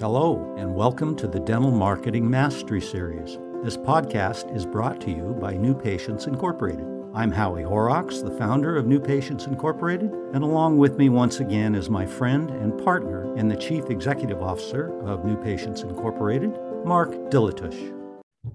Hello, and welcome to the Dental Marketing Mastery Series. This podcast is brought to you by New Patients Incorporated. I'm Howie Horrocks, the founder of New Patients Incorporated, and along with me once again is my friend and partner and the Chief Executive Officer of New Patients Incorporated, Mark Dilatush.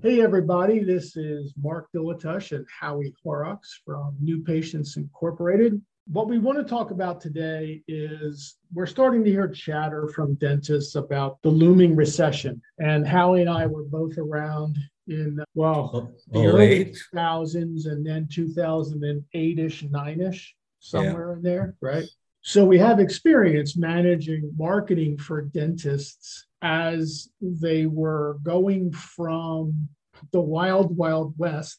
Hey, everybody, this is Mark Dilatush and Howie Horrocks from New Patients Incorporated what we want to talk about today is we're starting to hear chatter from dentists about the looming recession. And Howie and I were both around in, well, oh, the oh, early 2000s and then 2008 ish, 9 ish, somewhere yeah. in there, right? So we have experience managing marketing for dentists as they were going from the wild, wild west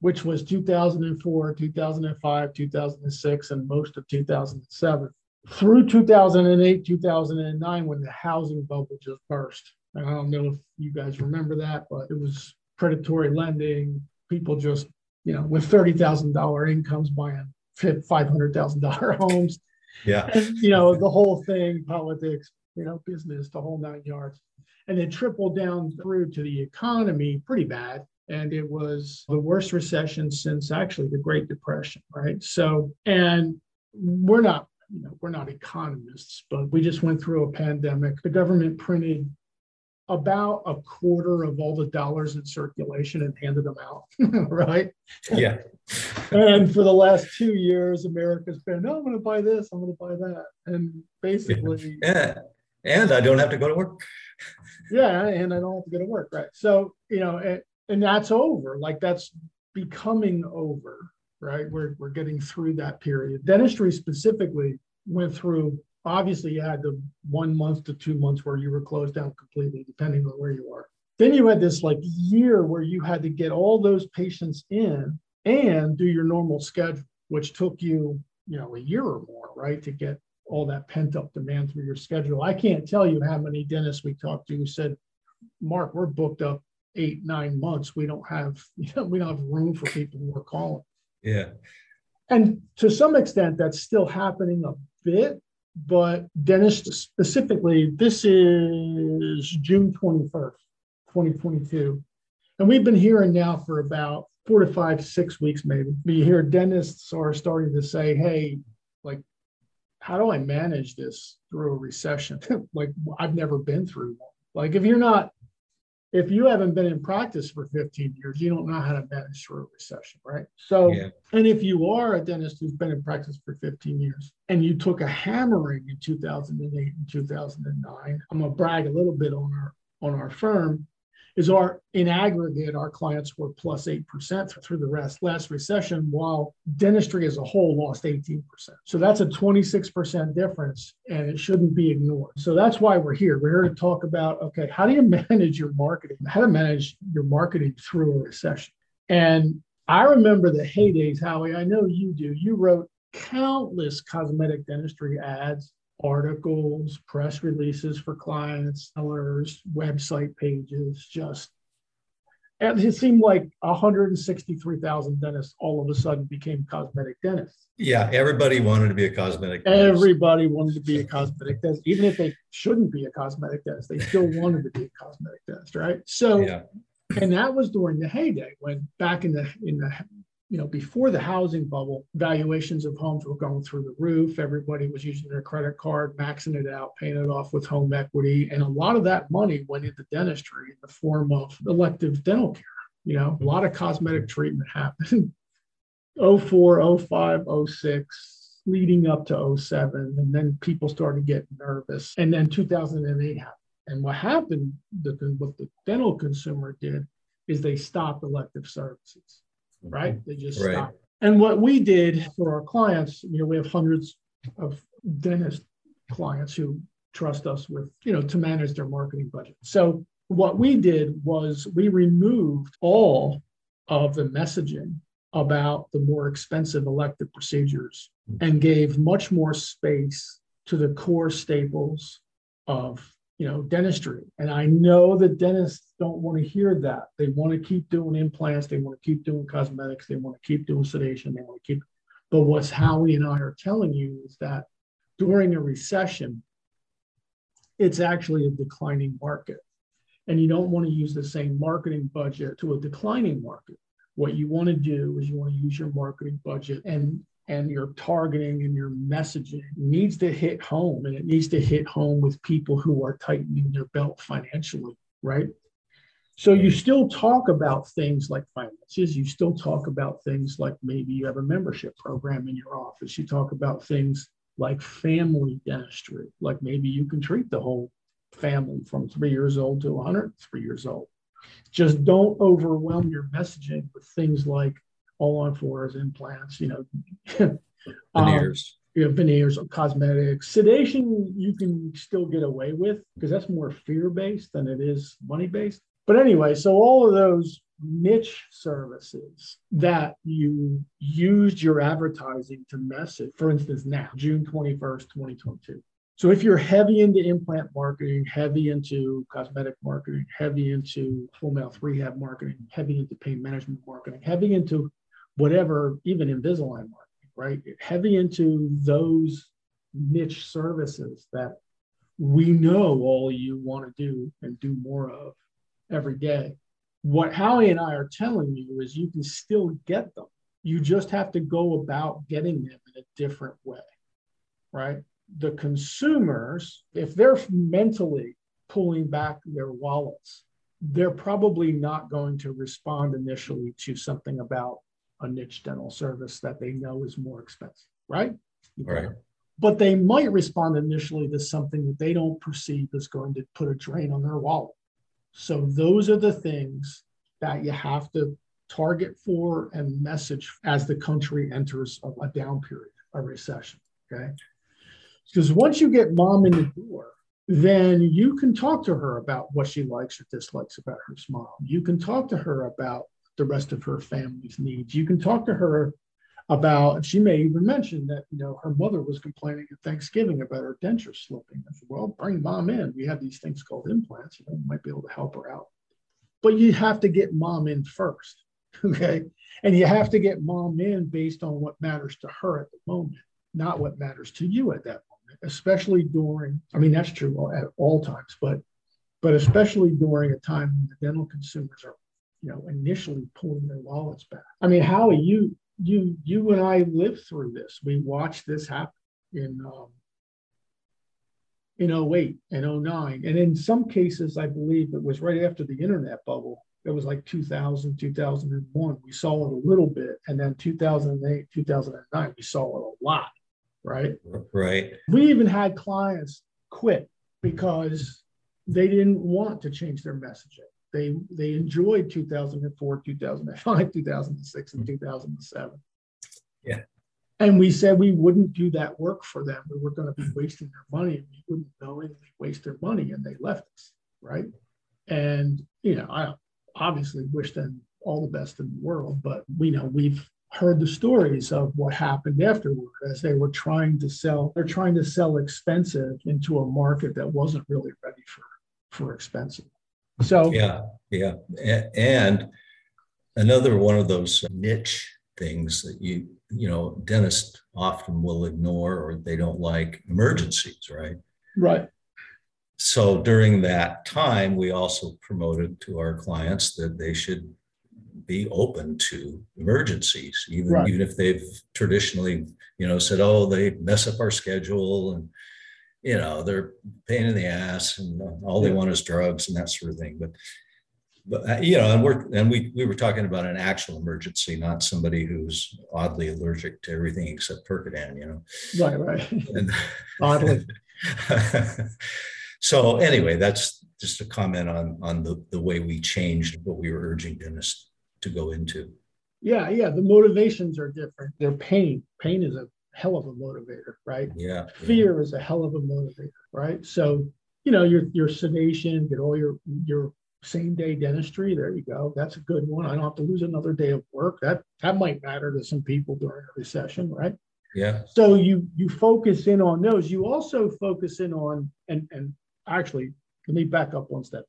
which was 2004, 2005, 2006, and most of 2007, through 2008, 2009, when the housing bubble just burst. I don't know if you guys remember that, but it was predatory lending, people just, you know, with $30,000 incomes buying $500,000 homes. Yeah. And, you know, the whole thing, politics, you know, business, the whole nine yards. And it trickled down through to the economy pretty bad and it was the worst recession since actually the Great Depression, right? So, and we're not, you know, we're not economists, but we just went through a pandemic. The government printed about a quarter of all the dollars in circulation and handed them out, right? Yeah. and for the last two years, America's been, oh, I'm going to buy this, I'm going to buy that. And basically, yeah. And I don't have to go to work. yeah. And I don't have to go to work, right? So, you know, and that's over. Like that's becoming over, right? We're, we're getting through that period. Dentistry specifically went through, obviously, you had the one month to two months where you were closed down completely, depending on where you are. Then you had this like year where you had to get all those patients in and do your normal schedule, which took you, you know, a year or more, right, to get all that pent up demand through your schedule. I can't tell you how many dentists we talked to who said, Mark, we're booked up eight nine months we don't have you know we don't have room for people who are calling. Yeah. And to some extent that's still happening a bit but dentists specifically this is june 21st 2022 and we've been hearing now for about four to five six weeks maybe. We hear dentists are starting to say hey like how do i manage this through a recession? Like i've never been through one. Like if you're not if you haven't been in practice for 15 years, you don't know how to manage through a recession, right? So, yeah. and if you are a dentist who's been in practice for 15 years and you took a hammering in 2008 and 2009, I'm gonna brag a little bit on our on our firm is our in aggregate our clients were plus 8% through the rest last recession while dentistry as a whole lost 18% so that's a 26% difference and it shouldn't be ignored. So that's why we're here. We're here to talk about okay how do you manage your marketing? How to manage your marketing through a recession? And i remember the heydays howie. I know you do. You wrote countless cosmetic dentistry ads articles, press releases for clients, sellers, website pages, just and it seemed like 163,000 dentists all of a sudden became cosmetic dentists. Yeah, everybody wanted to be a cosmetic dentist. Everybody wanted to be a cosmetic dentist, even if they shouldn't be a cosmetic dentist, they still wanted to be a cosmetic dentist, right? So, yeah. and that was during the heyday when back in the in the you know, before the housing bubble, valuations of homes were going through the roof. Everybody was using their credit card, maxing it out, paying it off with home equity. And a lot of that money went into dentistry in the form of elective dental care. You know, a lot of cosmetic treatment happened 04, 05, 06, leading up to 07. And then people started getting nervous. And then 2008 happened. And what happened, the, what the dental consumer did is they stopped elective services right? They just right. stop. And what we did for our clients, you know, we have hundreds of dentist clients who trust us with, you know, to manage their marketing budget. So what we did was we removed all of the messaging about the more expensive elective procedures and gave much more space to the core staples of you know, dentistry. And I know that dentists don't want to hear that. They want to keep doing implants, they want to keep doing cosmetics, they want to keep doing sedation, they want to keep. But what's Howie and I are telling you is that during a recession, it's actually a declining market. And you don't want to use the same marketing budget to a declining market. What you want to do is you want to use your marketing budget and and your targeting and your messaging needs to hit home and it needs to hit home with people who are tightening their belt financially, right? So you mm-hmm. still talk about things like finances. You still talk about things like maybe you have a membership program in your office. You talk about things like family dentistry, like maybe you can treat the whole family from three years old to 103 years old. Just don't overwhelm your messaging with things like all on fours, implants, you know, veneers. Um, you know, veneers, cosmetics. Sedation, you can still get away with because that's more fear based than it is money based. But anyway, so all of those niche services that you used your advertising to message, for instance, now, June 21st, 2022. So if you're heavy into implant marketing, heavy into cosmetic marketing, heavy into full mouth rehab marketing, heavy into pain management marketing, heavy into whatever, even Invisalign marketing, right? Heavy into those niche services that we know all you want to do and do more of every day. What Howie and I are telling you is you can still get them. You just have to go about getting them in a different way, right? The consumers, if they're mentally pulling back their wallets, they're probably not going to respond initially to something about a niche dental service that they know is more expensive, right? Right. But they might respond initially to something that they don't perceive is going to put a drain on their wallet. So those are the things that you have to target for and message as the country enters a, a down period, a recession. Okay. Because once you get mom in the door, then you can talk to her about what she likes or dislikes about her smile. You can talk to her about the rest of her family's needs. You can talk to her about, she may even mention that, you know, her mother was complaining at Thanksgiving about her denture slipping. I said, well, bring mom in. We have these things called implants. You know, might be able to help her out. But you have to get mom in first. Okay. And you have to get mom in based on what matters to her at the moment, not what matters to you at that moment, especially during, I mean, that's true at all times, but but especially during a time when the dental consumers are, you know, initially pulling their wallets back. I mean, Howie, you you you and I lived through this. We watched this happen in um, in 08 and 09. And in some cases, I believe it was right after the internet bubble. It was like 2000, 2001. We saw it a little bit. And then 2008, 2009, we saw it a lot. Right. Right. We even had clients quit because they didn't want to change their messaging. They they enjoyed 2004, 2005, 2006, and 2007. Yeah. And we said we wouldn't do that work for them. We were going to be mm-hmm. wasting their money. And we wouldn't knowingly waste their money, and they left us, right? And you know, I obviously wish them all the best in the world, but we know we've heard the stories of what happened afterward as they were trying to sell. They're trying to sell expensive into a market that wasn't really ready for for expensive. So yeah, yeah, and another one of those niche things that you you know dentists often will ignore or they don't like emergencies, right? Right. So during that time, we also promoted to our clients that they should be open to emergencies, even right. even if they've traditionally, you know, said, "Oh, they mess up our schedule," and you know they're pain in the ass and all they want is drugs and that sort of thing but but uh, you know and we're and we we were talking about an actual emergency not somebody who's oddly allergic to everything except percodan you know? Right right. And, oddly. So anyway that's just a comment on on the the way we changed what we were urging dentists to go into. Yeah yeah the motivations are different. Their pain. Pain is a hell of a motivator, right? Yeah. Fear yeah. is a hell of a motivator, right? So, you know, your your sedation, get all your your same day dentistry. There you go. That's a good one. I don't have to lose another day of work. That that might matter to some people during a recession, right? Yeah. So you you focus in on those. You also focus in on and and actually let me back up one step.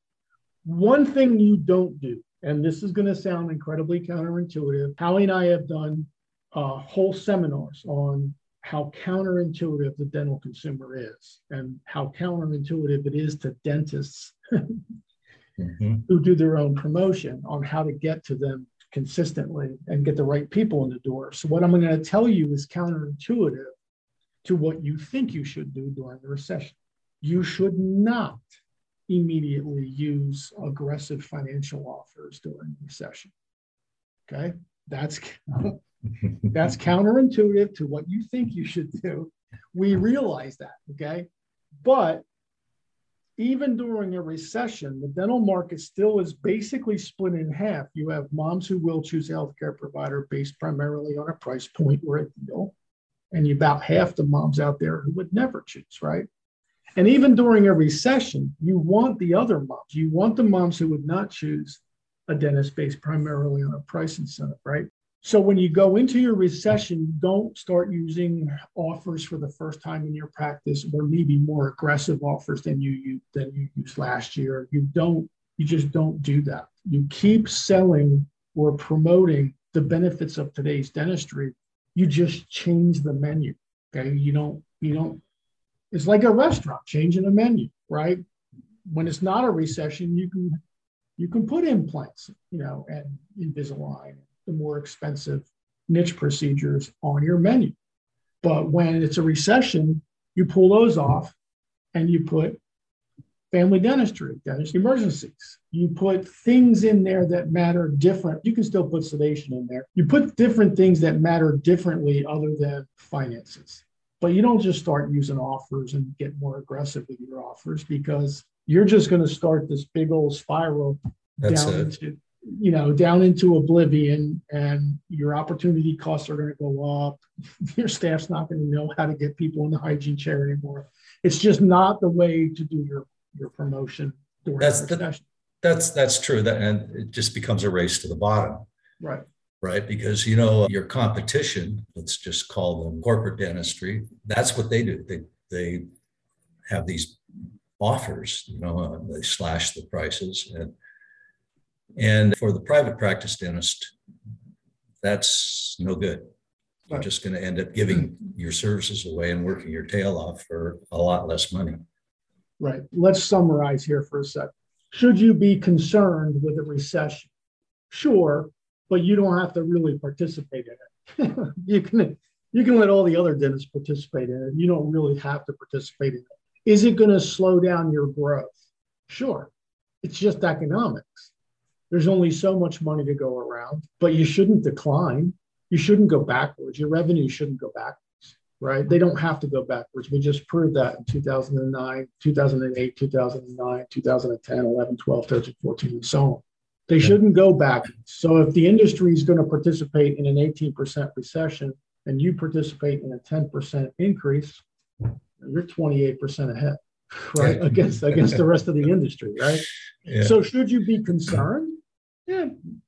One thing you don't do, and this is going to sound incredibly counterintuitive. Howie and I have done uh, whole seminars on how counterintuitive the dental consumer is and how counterintuitive it is to dentists mm-hmm. who do their own promotion on how to get to them consistently and get the right people in the door. So, what I'm going to tell you is counterintuitive to what you think you should do during the recession. You should not immediately use aggressive financial offers during the recession. Okay, that's that's counterintuitive to what you think you should do. We realize that. Okay, but even during a recession, the dental market still is basically split in half. You have moms who will choose a healthcare provider based primarily on a price point or a deal, and you about half the moms out there who would never choose, right? And even during a recession, you want the other moms. You want the moms who would not choose a dentist based primarily on a price incentive, right? So when you go into your recession, don't start using offers for the first time in your practice, or maybe more aggressive offers than you, you than you used last year. You don't, you just don't do that. You keep selling or promoting the benefits of today's dentistry. You just change the menu. Okay. You don't, you don't, it's like a restaurant changing a menu, right? When it's not a recession, you can you can put implants, you know, and Invisalign the more expensive niche procedures on your menu. But when it's a recession, you pull those off and you put family dentistry, dentist emergencies. You put things in there that matter different. You can still put sedation in there. You put different things that matter differently other than finances. But you don't just start using offers and get more aggressive with your offers because you're just going to start this big old spiral That's down it. into you know, down into oblivion and your opportunity costs are going to go up. Your staff's not going to know how to get people in the hygiene chair anymore. It's just not the way to do your, your promotion during that's, the, that's, that's true. That, and it just becomes a race to the bottom. Right. Right. Because, you know, your competition, let's just call them corporate dentistry, that's what they do. They, they have these offers, you know, uh, they slash the prices and and for the private practice dentist, that's no good. You're just going to end up giving your services away and working your tail off for a lot less money. Right. Let's summarize here for a sec. Should you be concerned with a recession? Sure, but you don't have to really participate in it. you can you can let all the other dentists participate in it. You don't really have to participate in it. Is it going to slow down your growth? Sure. It's just economics there's only so much money to go around, but you shouldn't decline. You shouldn't go backwards. Your revenue shouldn't go backwards, right? They don't have to go backwards. We just proved that in 2009, 2008, 2009, 2010, 11, 12, 13, 14, and so on. They shouldn't go backwards. So if the industry is going to participate in an 18% recession and you participate in a 10% increase, you're 28% ahead, right? against against the rest of the industry, right? Yeah. So should you be concerned?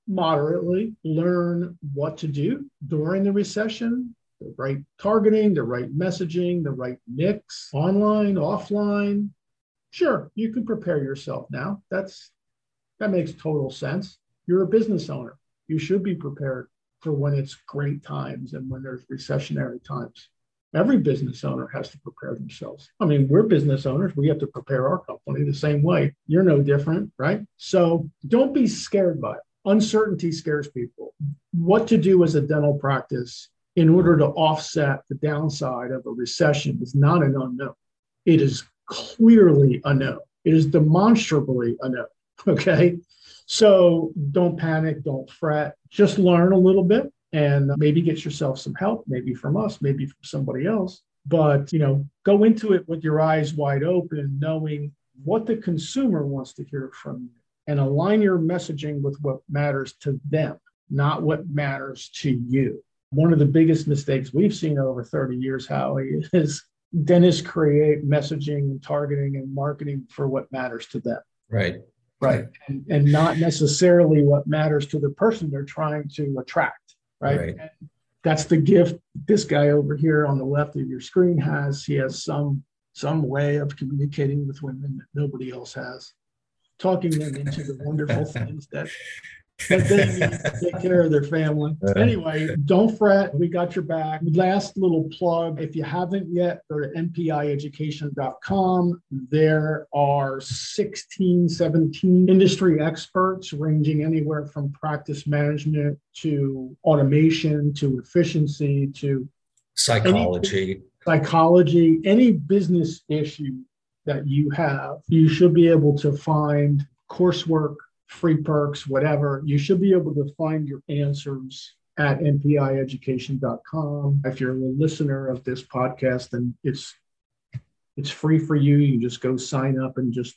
Moderately learn what to do during the recession, the right targeting, the right messaging, the right mix, online, offline. Sure, you can prepare yourself now. That's that makes total sense. You're a business owner. You should be prepared for when it's great times and when there's recessionary times. Every business owner has to prepare themselves. I mean, we're business owners. We have to prepare our company the same way. You're no different, right? So don't be scared by it. Uncertainty scares people. What to do as a dental practice in order to offset the downside of a recession is not an unknown. It is clearly a no. It is demonstrably a no. Okay. So don't panic, don't fret, just learn a little bit and maybe get yourself some help, maybe from us, maybe from somebody else. But, you know, go into it with your eyes wide open, knowing what the consumer wants to hear from you and align your messaging with what matters to them, not what matters to you. One of the biggest mistakes we've seen over 30 years, Howie, is dentists create messaging and targeting and marketing for what matters to them. Right. Right. And, and not necessarily what matters to the person they're trying to attract right? right. That's the gift this guy over here on the left of your screen has. He has some some way of communicating with women that nobody else has, talking them into the wonderful things that but they take care of their family. Anyway, don't fret. We got your back. Last little plug if you haven't yet, go to npieducation.com. There are 16, 17 industry experts ranging anywhere from practice management to automation to efficiency to psychology. Any, psychology, any business issue that you have, you should be able to find coursework free perks, whatever, you should be able to find your answers at npieducation.com. If you're a listener of this podcast, then it's it's free for you. You just go sign up and just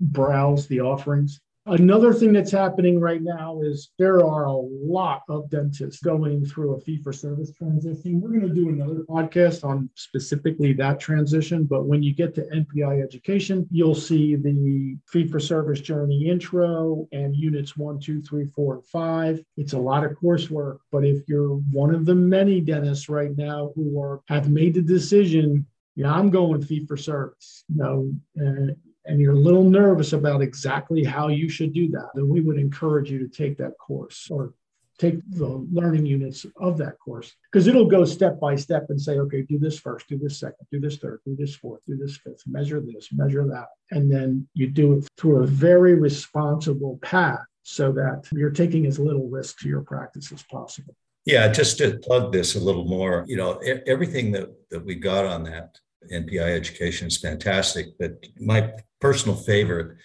browse the offerings. Another thing that's happening right now is there are a lot of dentists going through a fee for service transition. We're going to do another podcast on specifically that transition. But when you get to NPI education, you'll see the fee for service journey intro and units one, two, three, four, and five. It's a lot of coursework. But if you're one of the many dentists right now who are have made the decision, yeah, I'm going fee for service. You know, uh, and you're a little nervous about exactly how you should do that, then we would encourage you to take that course or take the learning units of that course because it'll go step by step and say, okay, do this first, do this second, do this third, do this fourth, do this fifth, measure this, measure that. And then you do it through a very responsible path so that you're taking as little risk to your practice as possible. Yeah, just to plug this a little more, you know, everything that, that we got on that NPI education is fantastic, but my personal favorite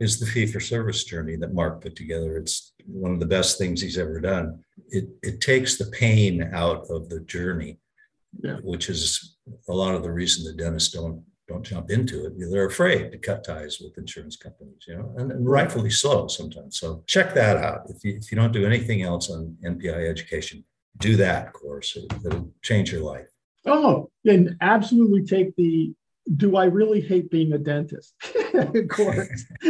is the fee for service journey that Mark put together. It's one of the best things he's ever done. It, it takes the pain out of the journey, yeah. which is a lot of the reason the dentists don't don't jump into it. They're afraid to cut ties with insurance companies, you know, and, and rightfully so sometimes. So check that out. If you, if you don't do anything else on NPI education, do that course. It, it'll change your life. Oh, and absolutely take the do I really hate being a dentist course.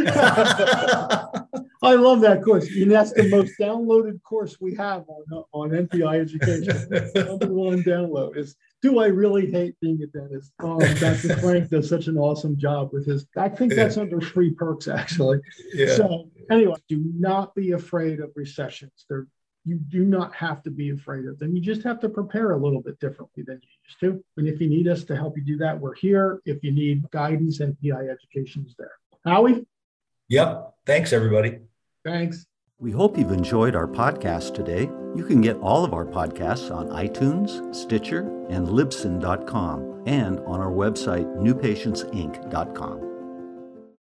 I love that course. And that's the most downloaded course we have on, on NPI education. Number one download is Do I really hate being a dentist? Oh, Dr. Frank does such an awesome job with his. I think that's under free perks, actually. Yeah. So, anyway, do not be afraid of recessions. They're you do not have to be afraid of them. You just have to prepare a little bit differently than you used to. And if you need us to help you do that, we're here. If you need guidance, NPI Education is there. Howie? Yep. Thanks, everybody. Thanks. We hope you've enjoyed our podcast today. You can get all of our podcasts on iTunes, Stitcher, and Libsyn.com, and on our website, newpatientsinc.com.